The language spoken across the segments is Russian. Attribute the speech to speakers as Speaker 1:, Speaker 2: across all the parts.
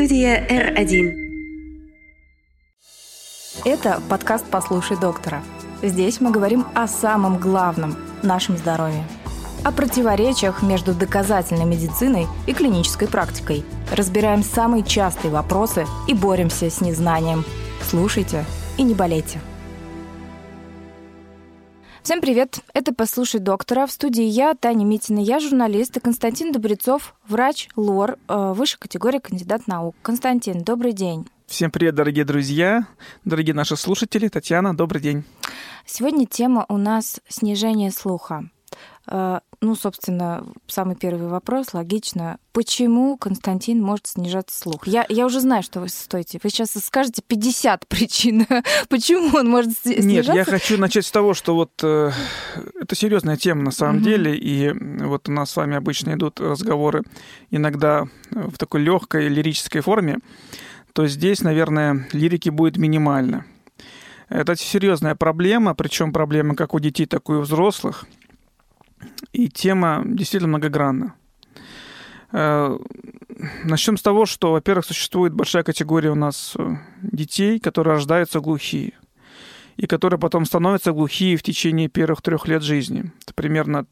Speaker 1: Студия R1.
Speaker 2: Это подкаст «Послушай доктора». Здесь мы говорим о самом главном – нашем здоровье. О противоречиях между доказательной медициной и клинической практикой. Разбираем самые частые вопросы и боремся с незнанием. Слушайте и не болейте. Всем привет! Это «Послушай доктора». В студии я, Таня Митина, я журналист, и Константин Добрецов, врач, лор, э, высшей категории кандидат наук. Константин, добрый день.
Speaker 3: Всем привет, дорогие друзья, дорогие наши слушатели. Татьяна, добрый день.
Speaker 2: Сегодня тема у нас снижение слуха. Э, ну, собственно, самый первый вопрос, логично. Почему Константин может снижать слух? Я, я уже знаю, что вы стоите. Вы сейчас скажете 50 причин, почему он может снижаться.
Speaker 3: Нет, я хочу начать с того, что вот э, это серьезная тема на самом угу. деле, и вот у нас с вами обычно идут разговоры иногда в такой легкой лирической форме, то здесь, наверное, лирики будет минимально. Это серьезная проблема, причем проблема как у детей, так и у взрослых – и тема действительно многогранна. Э, начнем с того, что, во-первых, существует большая категория у нас э, детей, которые рождаются глухие, и которые потом становятся глухие в течение первых трех лет жизни. Это примерно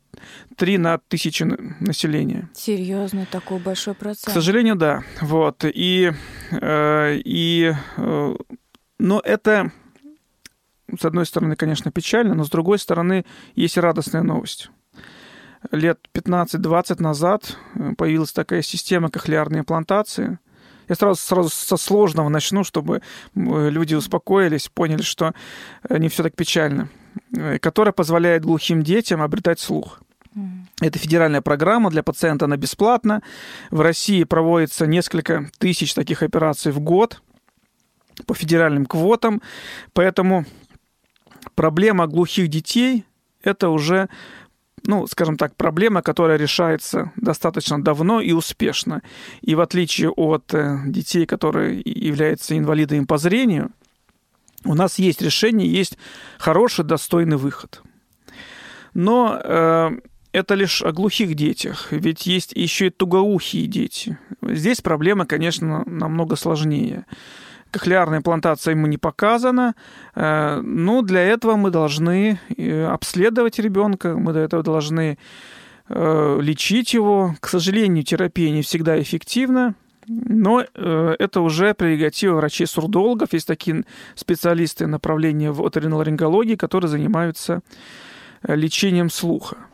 Speaker 3: 3 на тысячу населения.
Speaker 2: Серьезно, такой большой процент?
Speaker 3: К сожалению, да. Вот. И, э, и, но это, с одной стороны, конечно, печально, но с другой стороны, есть радостная новость лет 15-20 назад э, появилась такая система кохлеарной имплантации. Я сразу, сразу со сложного начну, чтобы люди успокоились, поняли, что э, не все так печально. Э, которая позволяет глухим детям обретать слух. Это федеральная программа для пациента, она бесплатна. В России проводится несколько тысяч таких операций в год по федеральным квотам. Поэтому проблема глухих детей – это уже ну, скажем так, проблема, которая решается достаточно давно и успешно. И в отличие от э, детей, которые являются инвалидами по зрению, у нас есть решение, есть хороший, достойный выход. Но э, это лишь о глухих детях, ведь есть еще и тугоухие дети. Здесь проблема, конечно, намного сложнее кохлеарная имплантация ему не показана, э, но для этого мы должны э, обследовать ребенка, мы для этого должны э, лечить его. К сожалению, терапия не всегда эффективна, но это уже прерогатива врачей-сурдологов. Есть такие специалисты направления в оториноларингологии, которые занимаются лечением слуха.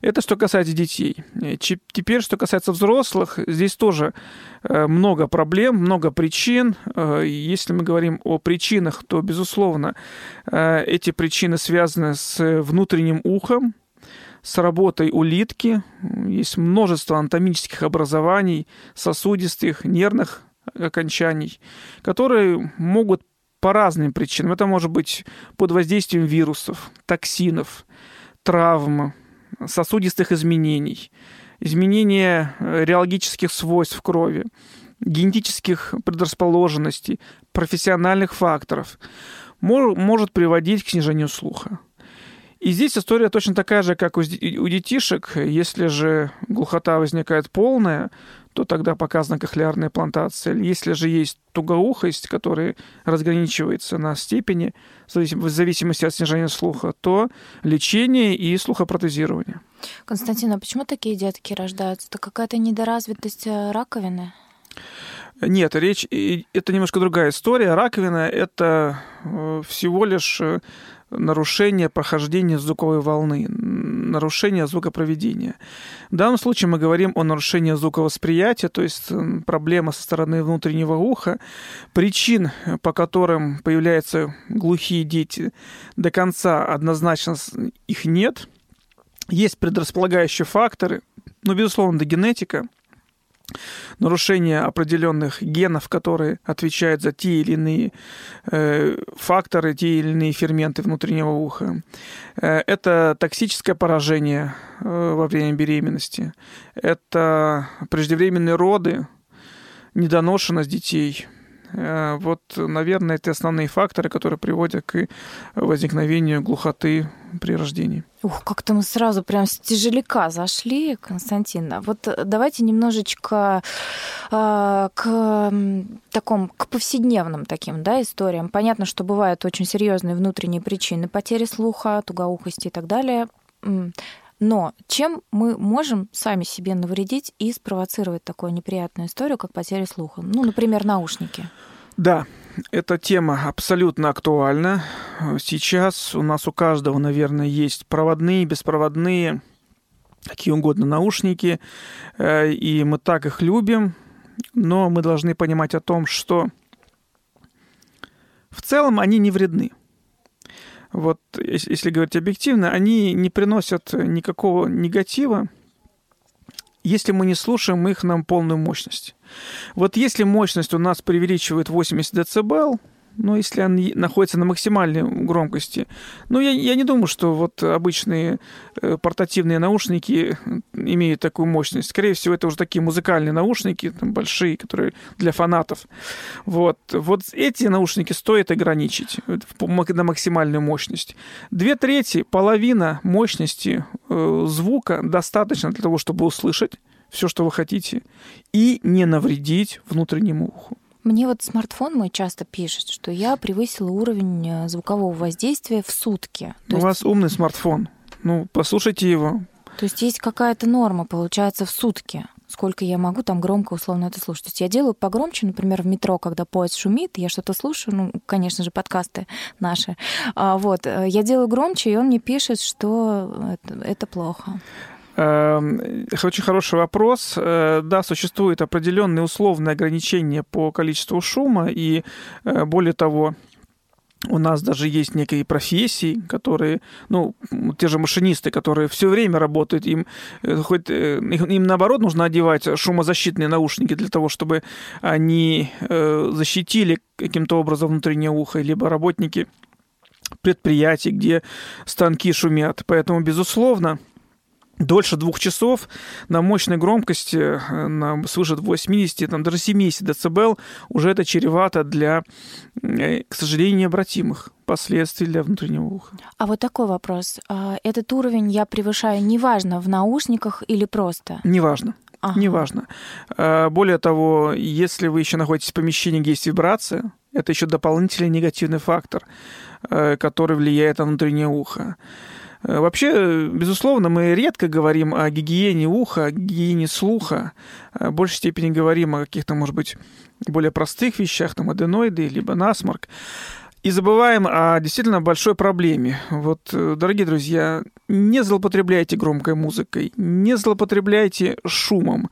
Speaker 3: Это что касается детей. Э, теперь, что касается взрослых, здесь тоже э, много проблем, много причин. Э, если мы говорим о причинах, то, безусловно, эти причины связаны с внутренним ухом, с работой улитки. Есть множество анатомических образований, сосудистых, нервных окончаний, которые могут по разным причинам. Это может быть под воздействием вирусов, токсинов, травм, сосудистых изменений, изменения э, реологических свойств крови, генетических предрасположенностей, профессиональных факторов может приводить к снижению слуха. И здесь история точно такая же, как у детишек. Если же глухота возникает полная, то тогда показана кохлеарная плантация. Если же есть тугоухость, которая разграничивается на степени, в зависимости от снижения слуха, то лечение и слухопротезирование.
Speaker 2: Константин, а почему такие детки рождаются? Это какая-то недоразвитость э, раковины?
Speaker 3: Нет, речь это немножко другая история. Раковина это э, всего лишь э, нарушение прохождения звуковой волны, нарушение звукопроведения. В данном случае мы говорим о нарушении звуковосприятия, то есть проблема со стороны внутреннего уха. Причин, по которым появляются глухие дети, до конца однозначно их нет. Есть предрасполагающие факторы, но, безусловно, это генетика – нарушение определенных генов, которые отвечают за те или иные э, факторы, те или иные ферменты внутреннего уха. Э, это токсическое поражение э, во время беременности. Это преждевременные роды, недоношенность детей. Э, вот, наверное, это основные факторы, которые приводят к возникновению глухоты при рождении.
Speaker 2: Ух, как-то мы сразу прям с тяжеляка зашли, Константин. Вот давайте немножечко э, к таком, к повседневным таким, да, историям. Понятно, что бывают очень серьезные внутренние причины потери слуха, тугоухости и так далее. Но чем мы можем сами себе навредить и спровоцировать такую неприятную историю, как потеря слуха? Ну, например, наушники.
Speaker 3: Да, эта тема абсолютно актуальна. Сейчас у нас у каждого, наверное, есть проводные, беспроводные, какие угодно наушники, э, и мы так их любим, но мы должны понимать о том, что в целом они не вредны вот если говорить объективно, они не приносят никакого негатива, если мы не слушаем их нам полную мощность. Вот если мощность у нас преувеличивает 80 дБ, ну, если он находится на максимальной громкости. Ну, я, я не думаю, что вот обычные э, портативные наушники имеют такую мощность. Скорее всего, это уже такие музыкальные наушники, там, большие, которые для фанатов. Вот. Вот эти наушники стоит ограничить на максимальную мощность. Две трети, половина мощности э, звука достаточно для того, чтобы услышать все, что вы хотите, и не навредить внутреннему уху.
Speaker 2: Мне вот смартфон мой часто пишет, что я превысила уровень э, звукового воздействия в сутки.
Speaker 3: То У есть... вас умный смартфон. Ну, послушайте его.
Speaker 2: То есть есть какая-то норма, получается, в сутки сколько я могу там громко условно это слушать. То есть я делаю погромче, например, в метро, когда поезд шумит, я что-то слушаю, ну, конечно же, подкасты наши. А, вот, э, я делаю громче, и он мне пишет, что это, это плохо.
Speaker 3: Эм, очень хороший вопрос. Э, да, существуют определенные условные ограничения по количеству шума, и э, более того, у нас даже есть некие профессии, которые, ну, те же машинисты, которые все время работают, им э, хоть им наоборот нужно одевать шумозащитные наушники для того, чтобы они защитили каким-то образом внутреннее ухо, либо работники предприятий, где станки шумят. Поэтому, безусловно, дольше двух часов на мощной громкости, э, на свыше 80, там, даже 70 дБ, уже это чревато для, э, к сожалению, необратимых последствий для внутреннего уха.
Speaker 2: А вот такой вопрос. А этот уровень я превышаю неважно, в наушниках или просто?
Speaker 3: Неважно. Ага. Неважно. А, более того, если вы еще находитесь в помещении, где есть вибрация, это еще дополнительный негативный фактор, э, который влияет на внутреннее ухо. Э, вообще, безусловно, мы редко говорим о гигиене уха, гигиене слуха. Э, в большей степени говорим о каких-то, может быть, более простых вещах, там, аденоиды, либо насморк. И забываем о действительно большой проблеме. Вот, э, дорогие друзья, не злоупотребляйте громкой музыкой, не злоупотребляйте шумом.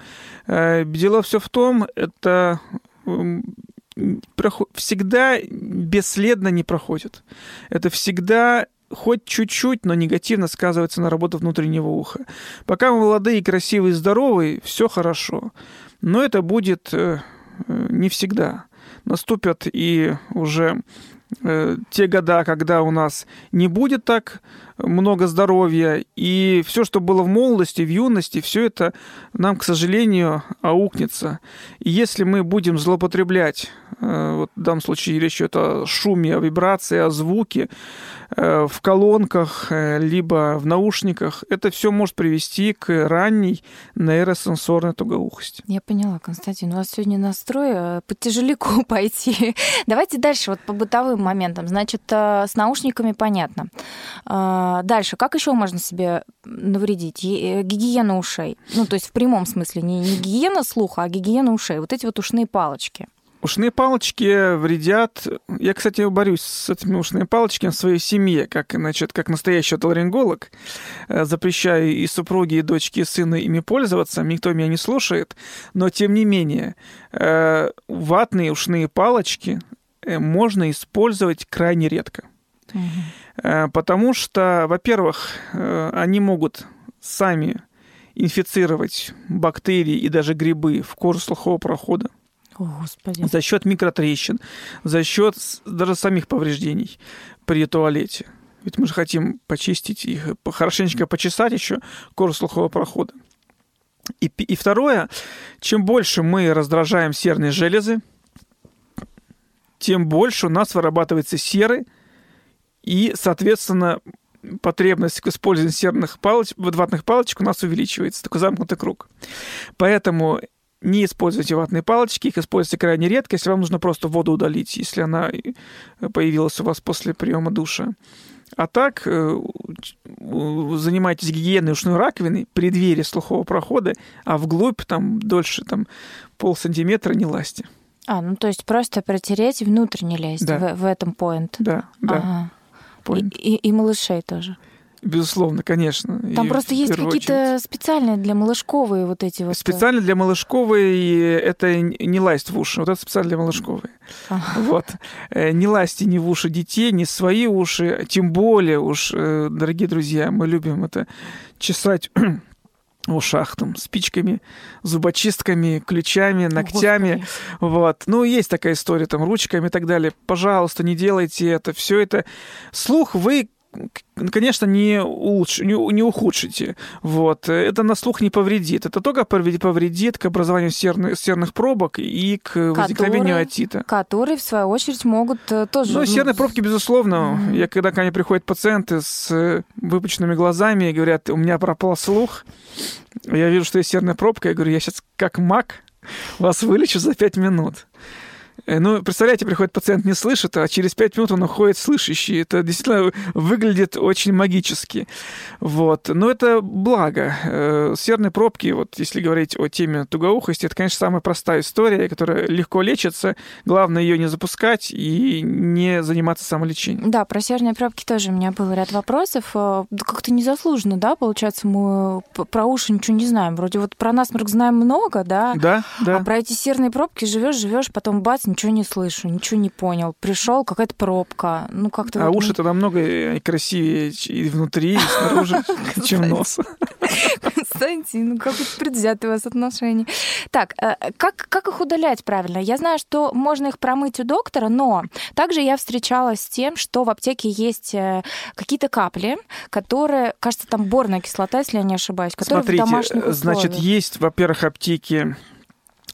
Speaker 3: Дело все в том, это всегда бесследно не проходит. Это всегда хоть чуть-чуть, но негативно сказывается на работу внутреннего уха. Пока мы молодые, красивые, здоровые, все хорошо. Но это будет э, э, не всегда. Наступят и уже э, те года, когда у нас не будет так много здоровья, и все, что было в молодости, в юности, все это нам, к сожалению, аукнется. И если мы будем злоупотреблять, вот в данном случае речь идет о шуме, о вибрации, о звуке, Э, в колонках, э, либо в наушниках, это все может привести к ранней нейросенсорной тугоухости.
Speaker 2: Я поняла, Константин, у вас сегодня настрой э, по тяжелику пойти. Давайте дальше вот по бытовым моментам. Значит, с наушниками понятно. Дальше, как еще можно себе навредить? Гигиена ушей. Ну, то есть в прямом смысле не, не гигиена слуха, а гигиена ушей. Вот эти вот ушные палочки.
Speaker 3: Ушные палочки вредят. Я, кстати, борюсь с этими ушными палочками в своей семье, как, значит, как настоящий отоларинголог. Э, запрещаю и супруге, и дочке, и сыну ими пользоваться. Никто меня не слушает. Но, тем не менее, э, ватные ушные палочки э, можно использовать крайне редко. Угу. Потому что, во-первых, они могут сами инфицировать бактерии и даже грибы в кожу слухового прохода.
Speaker 2: О, Господи.
Speaker 3: За счет микротрещин, за счет даже самих повреждений при туалете. Ведь мы же хотим почистить их, хорошенечко почесать еще кожу слухового прохода. И, и второе, чем больше мы раздражаем серные железы, тем больше у нас вырабатывается серы, и, соответственно, потребность к использованию серных палочек, ватных палочек у нас увеличивается. Такой замкнутый круг. Поэтому не используйте ватные палочки, их используйте крайне редко, если вам нужно просто воду удалить, если она появилась у вас после приема душа. А так, э, занимайтесь гигиеной ушной раковины при двери слухового прохода, а вглубь там дольше там пол сантиметра не лазьте.
Speaker 2: А, ну то есть просто протереть внутрь не лезть да. в, в этом поинт.
Speaker 3: Да, да. Ага.
Speaker 2: И, и, и малышей тоже.
Speaker 3: Безусловно, конечно.
Speaker 2: Там и просто есть какие-то специальные для малышковые вот эти вот... Э,
Speaker 3: специально для малышковой это не лазь в уши, вот это специально для малышковой. Ага. Вот. Э, не лазьте ни в уши детей, ни свои уши, тем более уж, э, дорогие друзья, мы любим это чесать ушах там спичками, зубочистками, ключами, ногтями. Господи. Вот. Ну, есть такая история, там, ручками и так далее. Пожалуйста, не делайте это. Все это. Слух вы конечно, не, улучш... не, не ухудшите. Вот. Это на слух не повредит. Это только повредит к образованию серных, серных пробок и к которые, возникновению отита.
Speaker 2: Которые, в свою очередь, могут э, тоже...
Speaker 3: Ну, серные пробки, безусловно. Mm-hmm. Я, когда ко мне приходят пациенты с выпученными глазами и говорят, у меня пропал слух, я вижу, что есть серная пробка, я говорю, я сейчас как маг вас вылечу за пять минут. Э, ну, представляете, приходит пациент, не слышит, а через пять минут он уходит слышащий. Это действительно выглядит очень магически. Вот. Но это благо. Э, серные пробки, вот если говорить о теме тугоухости, это, конечно, самая простая история, которая легко лечится. Главное ее не запускать и не заниматься самолечением.
Speaker 2: Да, про серные пробки тоже у меня был ряд вопросов. Э, как-то незаслуженно, да, получается, мы про уши ничего не знаем. Вроде вот про насморк знаем много, да?
Speaker 3: Да, да.
Speaker 2: А про эти серные пробки живешь, живешь, потом бац, ничего не слышу, ничего не понял. Пришел какая-то пробка. Ну, как-то
Speaker 3: а вот... уши-то намного красивее и внутри, и снаружи, чем нос.
Speaker 2: Константин, ну какое предвзятое у вас отношение. Так, э, как, как их удалять правильно? Я знаю, что можно их промыть у доктора, но также я встречалась с тем, что в аптеке есть э, какие-то капли, которые, кажется, там борная кислота, если я не ошибаюсь, которые
Speaker 3: Смотрите,
Speaker 2: в домашних условиях.
Speaker 3: значит, есть, во-первых, аптеки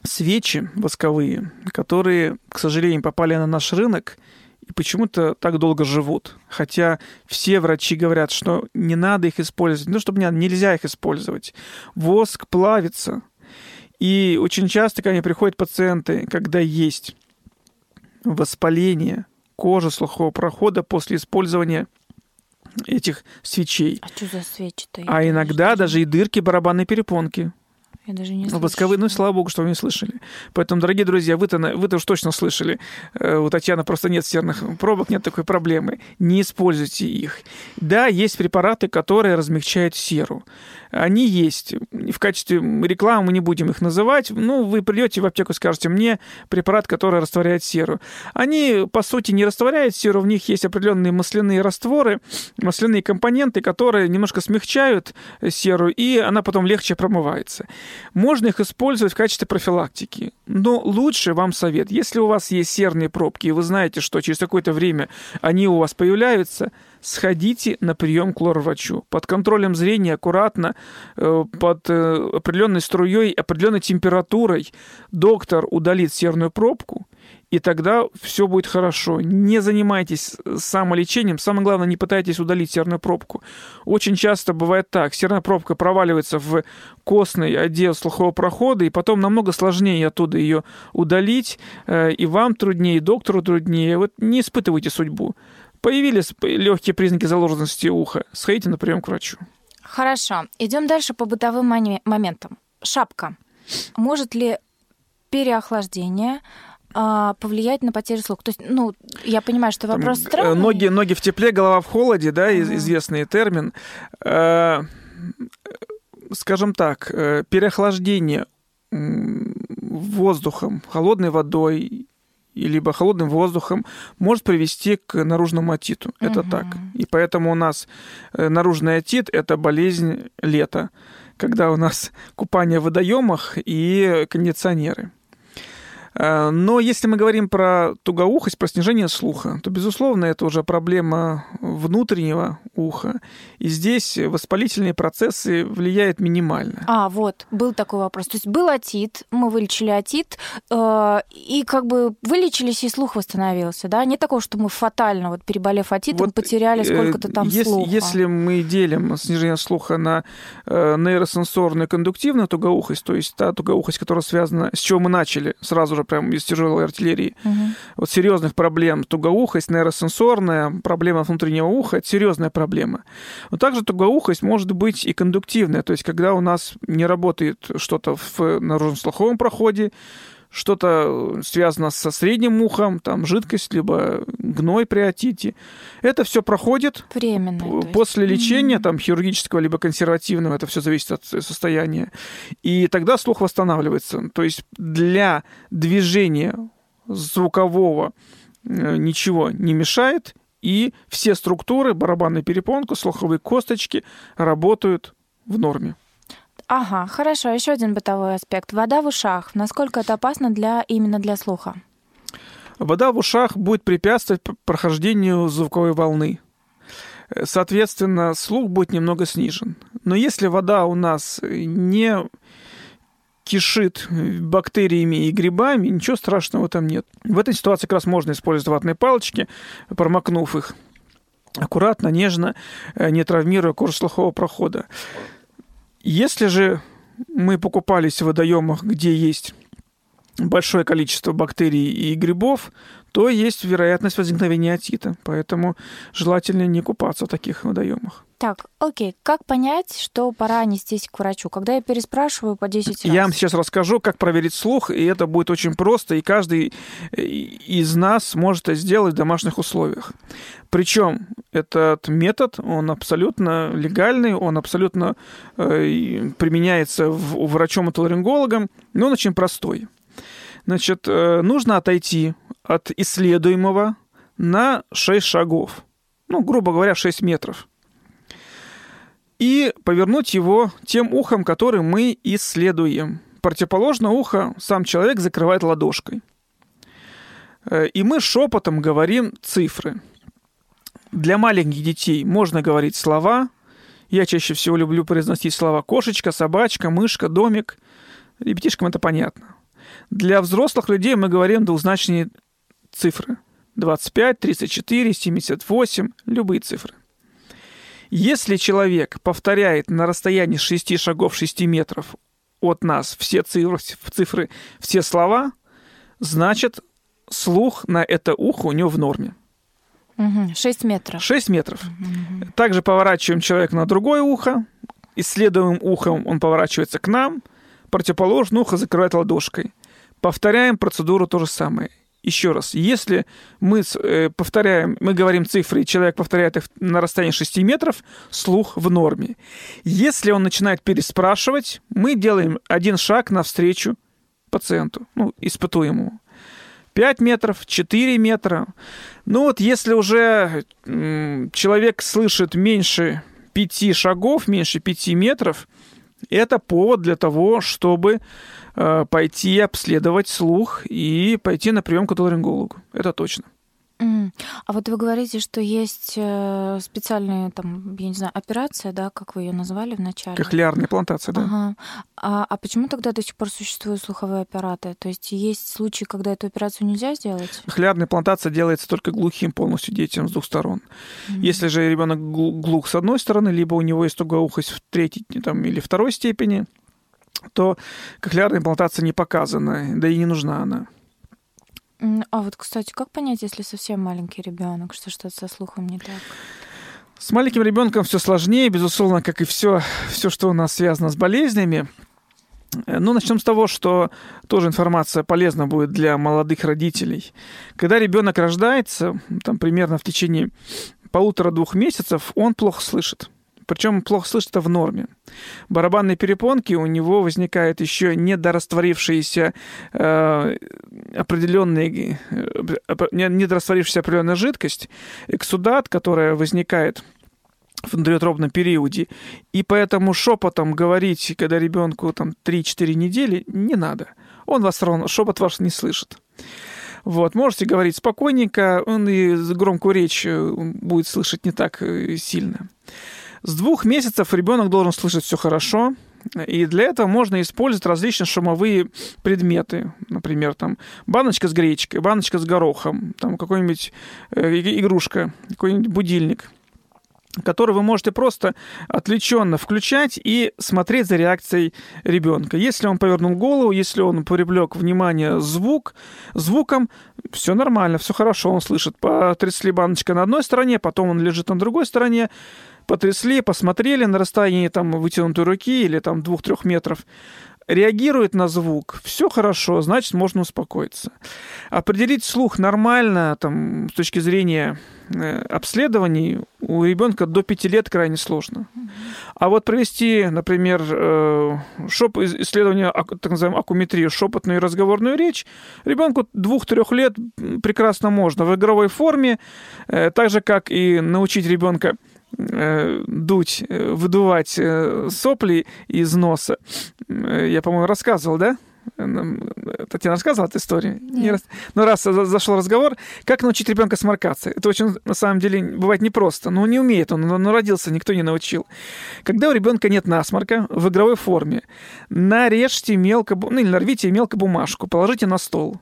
Speaker 3: свечи восковые, которые, к сожалению, попали на наш рынок и почему-то так долго живут. Хотя все врачи говорят, что не надо их использовать. Ну, чтобы не нельзя их использовать. Воск плавится. И очень часто ко мне приходят пациенты, когда есть воспаление кожи слухового прохода после использования этих свечей.
Speaker 2: А что за свечи-то?
Speaker 3: А иногда даже и дырки барабанной перепонки.
Speaker 2: Я даже не слышала.
Speaker 3: Восковые, ну, слава богу, что вы не слышали. Поэтому, дорогие друзья, вы-то, вы-то уж точно слышали. Э, у Татьяны просто нет серных пробок, нет такой проблемы. Не используйте их. Да, есть препараты, которые размягчают серу они есть. В качестве рекламы мы не будем их называть. Ну, вы придете в аптеку и скажете мне препарат, который растворяет серу. Они, по сути, не растворяют серу, в них есть определенные масляные растворы, масляные компоненты, которые немножко смягчают серу, и она потом легче промывается. Можно их использовать в качестве профилактики. Но лучше вам совет, если у вас есть серные пробки, и вы знаете, что через какое-то время они у вас появляются, сходите на прием к лор-врачу. Под контролем зрения, аккуратно, э, под э, определенной струей, определенной температурой доктор удалит серную пробку, и тогда все будет хорошо. Не занимайтесь самолечением. Самое главное, не пытайтесь удалить серную пробку. Очень часто бывает так. Серная пробка проваливается в костный отдел слухового прохода, и потом намного сложнее оттуда ее удалить. Э, и вам труднее, и доктору труднее. Вот не испытывайте судьбу. Появились легкие признаки заложенности уха. Сходите на прием к врачу.
Speaker 2: Хорошо. Идем дальше по бытовым моментам. Шапка. Может ли переохлаждение а, повлиять на потерю слуха? То есть, ну, я понимаю, что вопрос Там, странный.
Speaker 3: Ноги, ноги в тепле, голова в холоде, да, uh-huh. известный термин. Э, скажем так, э, переохлаждение воздухом, холодной водой либо холодным воздухом может привести к наружному отиту. Угу. Это так. И поэтому у нас э, наружный отит – это болезнь лета, когда у нас купание в водоемах и кондиционеры. Э, но если мы говорим про тугоухость, про снижение слуха, то, безусловно, это уже проблема внутреннего уха. И здесь воспалительные процессы влияют минимально.
Speaker 2: А, вот, был такой вопрос. То есть был отит, мы вылечили отит, э, и как бы вылечились, и слух восстановился, да? Не такого, что мы фатально, вот переболев отитом, вот, потеряли э, сколько-то там
Speaker 3: если,
Speaker 2: слуха.
Speaker 3: Если мы делим снижение слуха на э, нейросенсорную кондуктивную тугоухость, то есть та тугоухость, которая связана, с чего мы начали, сразу же прямо из тяжелой артиллерии, угу. вот серьезных проблем тугоухость, нейросенсорная, проблема внутреннего уха, это серьезная проблема. Но также тугоухость может быть и кондуктивная, то есть когда у нас не работает что-то в наружном слуховом проходе, что-то связано со средним ухом, там жидкость, либо гной при отите. Это все проходит
Speaker 2: Временно,
Speaker 3: после лечения, mm-hmm. там хирургического либо консервативного, это все зависит от состояния. И тогда слух восстанавливается. То есть для движения звукового э, ничего не мешает, и все структуры, барабанная перепонка, слуховые косточки работают в норме.
Speaker 2: Ага, хорошо. Еще один бытовой аспект. Вода в ушах. Насколько это опасно для, именно для слуха?
Speaker 3: Вода в ушах будет препятствовать прохождению звуковой волны. Соответственно, слух будет немного снижен. Но если вода у нас не кишит бактериями и грибами, ничего страшного там нет. В этой ситуации как раз можно использовать ватные палочки, промокнув их аккуратно, нежно, не травмируя кожу слухового прохода. Если же мы покупались в водоемах, где есть большое количество бактерий и грибов, то есть вероятность возникновения отита. Поэтому желательно не купаться в таких водоемах.
Speaker 2: Так, окей. Как понять, что пора нестись к врачу? Когда я переспрашиваю по 10 раз?
Speaker 3: Я вам сейчас расскажу, как проверить слух, и это будет очень просто, и каждый э, из нас может это сделать в домашних условиях. Причем этот метод, он абсолютно легальный, он абсолютно э, применяется в, врачом-отоларингологом, но он очень простой. Значит, э, нужно отойти от исследуемого на 6 шагов. Ну, грубо говоря, 6 метров и повернуть его тем ухом, который мы исследуем. Противоположное ухо сам человек закрывает ладошкой. Э, и мы шепотом говорим цифры. Для маленьких детей можно говорить слова. Я чаще всего люблю произносить слова кошечка, собачка, мышка, домик. Ребятишкам это понятно. Для взрослых людей мы говорим двузначные цифры. 25, 34, 78, любые цифры. Если человек повторяет на расстоянии 6 шагов 6 метров от нас все цифры, цифры все слова, значит, слух на это ухо у него в норме.
Speaker 2: Угу, 6 метров.
Speaker 3: 6 метров. Угу. Также поворачиваем человека на другое ухо, исследуем ухом, он поворачивается к нам, противоположное ухо закрывает ладошкой. Повторяем процедуру то же самое еще раз, если мы э, повторяем, мы говорим цифры, и человек повторяет их на расстоянии 6 метров, слух в норме. Если он начинает переспрашивать, мы делаем один шаг навстречу пациенту, ну, испытуемому. 5 метров, 4 метра. Ну вот если уже человек слышит меньше 5 шагов, меньше 5 метров, это повод для того, чтобы Э, пойти обследовать слух и пойти на прием к отоларингологу. Это точно.
Speaker 2: А вот вы говорите, что есть э, специальная, там, я не знаю, операция, да, как вы ее назвали вначале?
Speaker 3: Кохлеарная плантация, да.
Speaker 2: Ага. А, а почему тогда до сих пор существуют слуховые аппараты? То есть есть случаи, когда эту операцию нельзя сделать?
Speaker 3: Кохлеарная плантация делается только глухим полностью детям с двух сторон. Mm-hmm. Если же ребенок глух с одной стороны, либо у него есть тугоухость в третьей там, или второй степени, то кохлеарная имплантация не показана, да и не нужна она.
Speaker 2: А вот, кстати, как понять, если совсем маленький ребенок, что что-то со слухом не так?
Speaker 3: С маленьким ребенком все сложнее, безусловно, как и все, все, что у нас связано с болезнями. Ну, начнем с того, что тоже информация полезна будет для молодых родителей. Когда ребенок рождается, там примерно в течение полутора-двух месяцев, он плохо слышит. Причем плохо слышит это в норме. Барабанные перепонки у него возникает еще недорастворившиеся э, определенные, э, недорастворившаяся определенная жидкость, эксудат, которая возникает в внутриутробном периоде. И поэтому шепотом говорить, когда ребенку там 3-4 недели, не надо. он вас равно, шепот ваш не слышит. Вот, можете говорить спокойненько, он и громкую речь э, будет слышать не так э, сильно. С двух месяцев ребенок должен слышать все хорошо, и для этого можно использовать различные шумовые предметы. Например, там баночка с гречкой, баночка с горохом, там какой-нибудь э, игрушка, какой-нибудь будильник который вы можете просто отвлеченно включать и смотреть за реакцией ребенка. Если он повернул голову, если он привлек внимание звук, звуком, все нормально, все хорошо, он слышит. Потрясли баночка на одной стороне, потом он лежит на другой стороне, потрясли, посмотрели на расстоянии там вытянутой руки или там двух-трех метров, реагирует на звук, все хорошо, значит, можно успокоиться. Определить слух нормально, там, с точки зрения э, обследований, у ребенка до 5 лет крайне сложно. А вот провести, например, э, шоп, исследование, так называемую акуметрию, шепотную и разговорную речь, ребенку 2-3 лет прекрасно можно в игровой форме, э, так же, как и научить ребенка дуть, э, выдувать э, сопли из носа. Я, по-моему, рассказывал, да? Татьяна рассказывала эту историю?
Speaker 2: Нет.
Speaker 3: Ну, раз зашел разговор, как научить ребенка сморкаться? Это очень, на самом деле, бывает непросто. Ну, не умеет он, он родился, никто не научил. Когда у ребенка нет насморка в игровой форме, нарежьте мелко, ну, или нарвите мелко бумажку, положите на стол.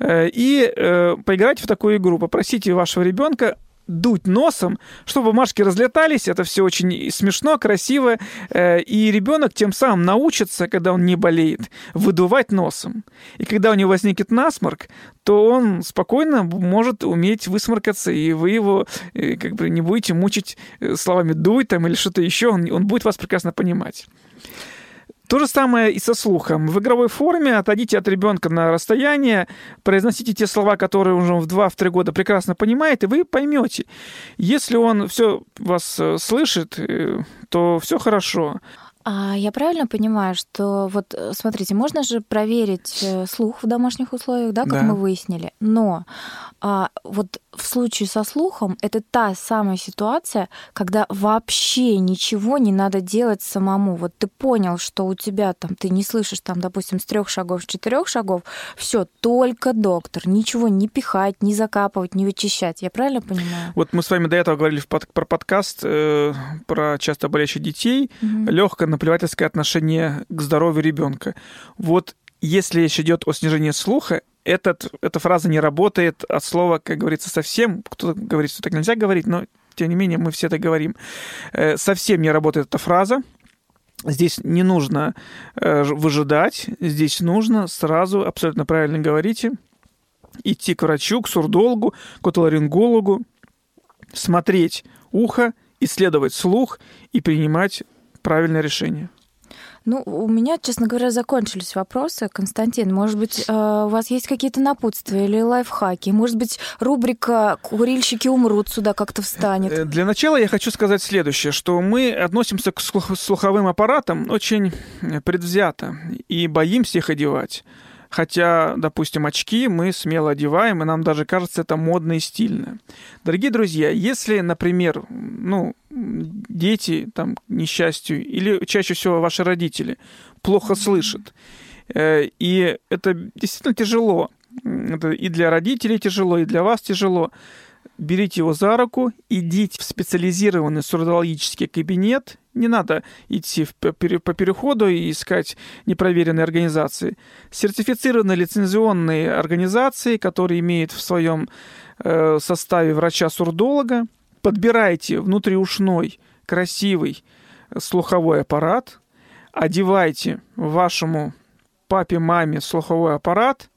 Speaker 3: И э, поиграйте в такую игру. Попросите вашего ребенка дуть носом, чтобы бумажки разлетались. Это все очень смешно, красиво. Э, и ребенок тем самым научится, когда он не болеет, выдувать носом. И когда у него возникнет насморк, то он спокойно может уметь высморкаться, и вы его э, как бы не будете мучить э, словами «дуй» там или что-то еще. Он, он будет вас прекрасно понимать. То же самое и со слухом. В игровой форме отойдите от ребенка на расстояние, произносите те слова, которые уже в 2-3 года прекрасно понимает, и вы поймете. Если он все вас э, слышит, э, то все хорошо.
Speaker 2: А я правильно понимаю, что вот э, смотрите, можно же проверить слух в домашних условиях, да, как да. мы выяснили, но а, вот в случае со слухом это та самая ситуация, когда вообще ничего не надо делать самому. Вот ты понял, что у тебя там ты не слышишь там, допустим, с трех шагов, с четырех шагов, все только доктор, ничего не пихать, не закапывать, не вычищать. Я правильно понимаю?
Speaker 3: Вот мы с вами до этого говорили про подкаст э, про часто болящих детей, угу. легкое наплевательское отношение к здоровью ребенка. Вот если речь идет о снижении слуха, этот, эта фраза не работает от слова, как говорится, совсем. Кто-то говорит, что так нельзя говорить, но тем не менее мы все это говорим. Э, совсем не работает эта фраза. Здесь не нужно э, выжидать, здесь нужно сразу, абсолютно правильно говорите, идти к врачу, к сурдологу, к отоларингологу, смотреть ухо, исследовать слух и принимать правильное решение.
Speaker 2: Ну, у меня, честно говоря, закончились вопросы. Константин, может быть, э, у вас есть какие-то напутствия или лайфхаки? Может быть, рубрика «Курильщики умрут» сюда как-то встанет? Э,
Speaker 3: для начала я хочу сказать следующее, что мы относимся к слуховым аппаратам очень предвзято и боимся их одевать. Хотя, допустим, очки мы смело одеваем, и нам даже кажется это модно и стильно. Дорогие друзья, если, например, ну, дети, там, к несчастью, или чаще всего ваши родители плохо слышат, э, и это действительно тяжело, это и для родителей тяжело, и для вас тяжело, берите его за руку, идите в специализированный сурдологический кабинет, не надо идти по переходу и искать непроверенные организации. Сертифицированные лицензионные организации, которые имеют в своем э, составе врача-сурдолога, подбирайте внутриушной красивый слуховой аппарат, одевайте вашему папе, маме слуховой аппарат,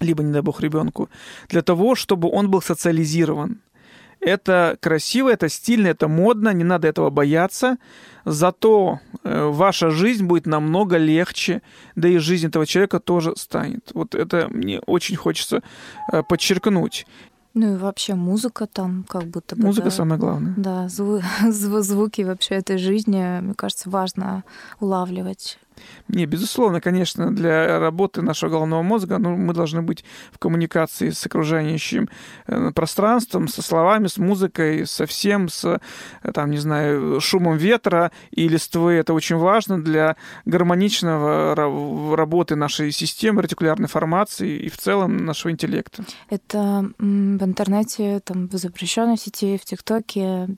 Speaker 3: либо, не дай бог, ребенку, для того, чтобы он был социализирован. Это красиво, это стильно, это модно, не надо этого бояться. Зато э, ваша жизнь будет намного легче, да и жизнь этого человека тоже станет. Вот это мне очень хочется э, подчеркнуть.
Speaker 2: Ну и вообще музыка там как будто
Speaker 3: бы... Музыка да, самое главное.
Speaker 2: Да, зву- звуки вообще этой жизни, мне кажется, важно улавливать.
Speaker 3: Не, безусловно, конечно, для работы нашего головного мозга ну, мы должны быть в коммуникации с окружающим э, пространством, со словами, с музыкой, со всем, с, э, там, не знаю, шумом ветра и листвы. Это очень важно для гармоничного работы нашей системы ретикулярной формации и в целом нашего интеллекта.
Speaker 2: Это в интернете, там, в запрещенной сети, в ТикТоке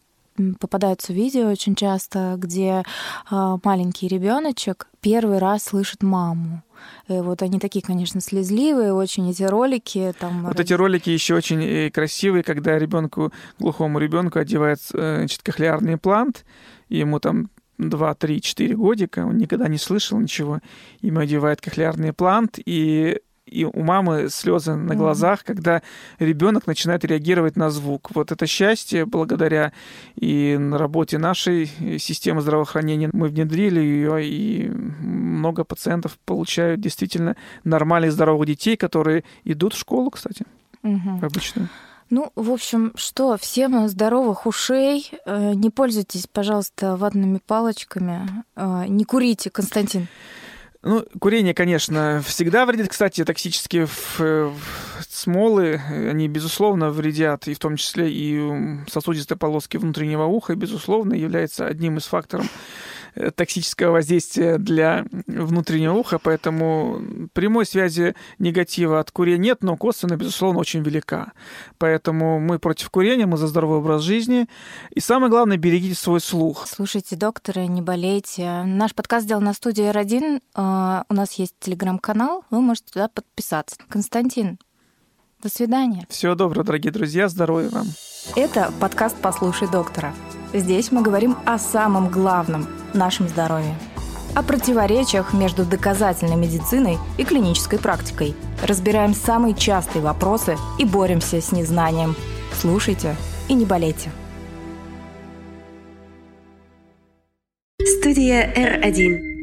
Speaker 2: попадаются видео очень часто, где а, маленький ребеночек первый раз слышит маму. И вот они такие, конечно, слезливые, очень эти ролики. Там...
Speaker 3: Вот эти ролики еще очень э, красивые, когда ребенку, глухому ребенку одевает э, значит, кохлеарный имплант, и ему там 2, 3, 4 годика, он никогда не слышал ничего, ему одевает кохлеарный имплант, и и у мамы слезы на глазах, mm-hmm. когда ребенок начинает реагировать на звук. Вот это счастье благодаря и на работе нашей системы здравоохранения мы внедрили ее, и много пациентов получают действительно нормальных здоровых детей, которые идут в школу, кстати, mm-hmm. обычно.
Speaker 2: Ну, в общем, что, всем здоровых ушей. Э, не пользуйтесь, пожалуйста, ватными палочками. Э, не курите, Константин.
Speaker 3: Ну, курение, конечно, всегда вредит. Кстати, токсические смолы, они, безусловно, вредят, и в том числе и сосудистой полоски внутреннего уха, безусловно, является одним из факторов Э, токсического воздействия для внутреннего уха, поэтому прямой связи негатива от курения нет, но косвенно, безусловно, очень велика. Поэтому мы против курения, мы за здоровый образ жизни. И самое главное, берегите свой слух.
Speaker 2: Слушайте, докторы, не болейте. Наш подкаст сделан на студии R1. А, у нас есть телеграм-канал, вы можете туда подписаться. Константин, до свидания.
Speaker 3: Всего доброго, дорогие друзья, здоровья вам.
Speaker 2: Это подкаст «Послушай доктора». Здесь мы говорим о самом главном – нашем здоровье. О противоречиях между доказательной медициной и клинической практикой. Разбираем самые частые вопросы и боремся с незнанием. Слушайте и не болейте.
Speaker 1: Студия R1.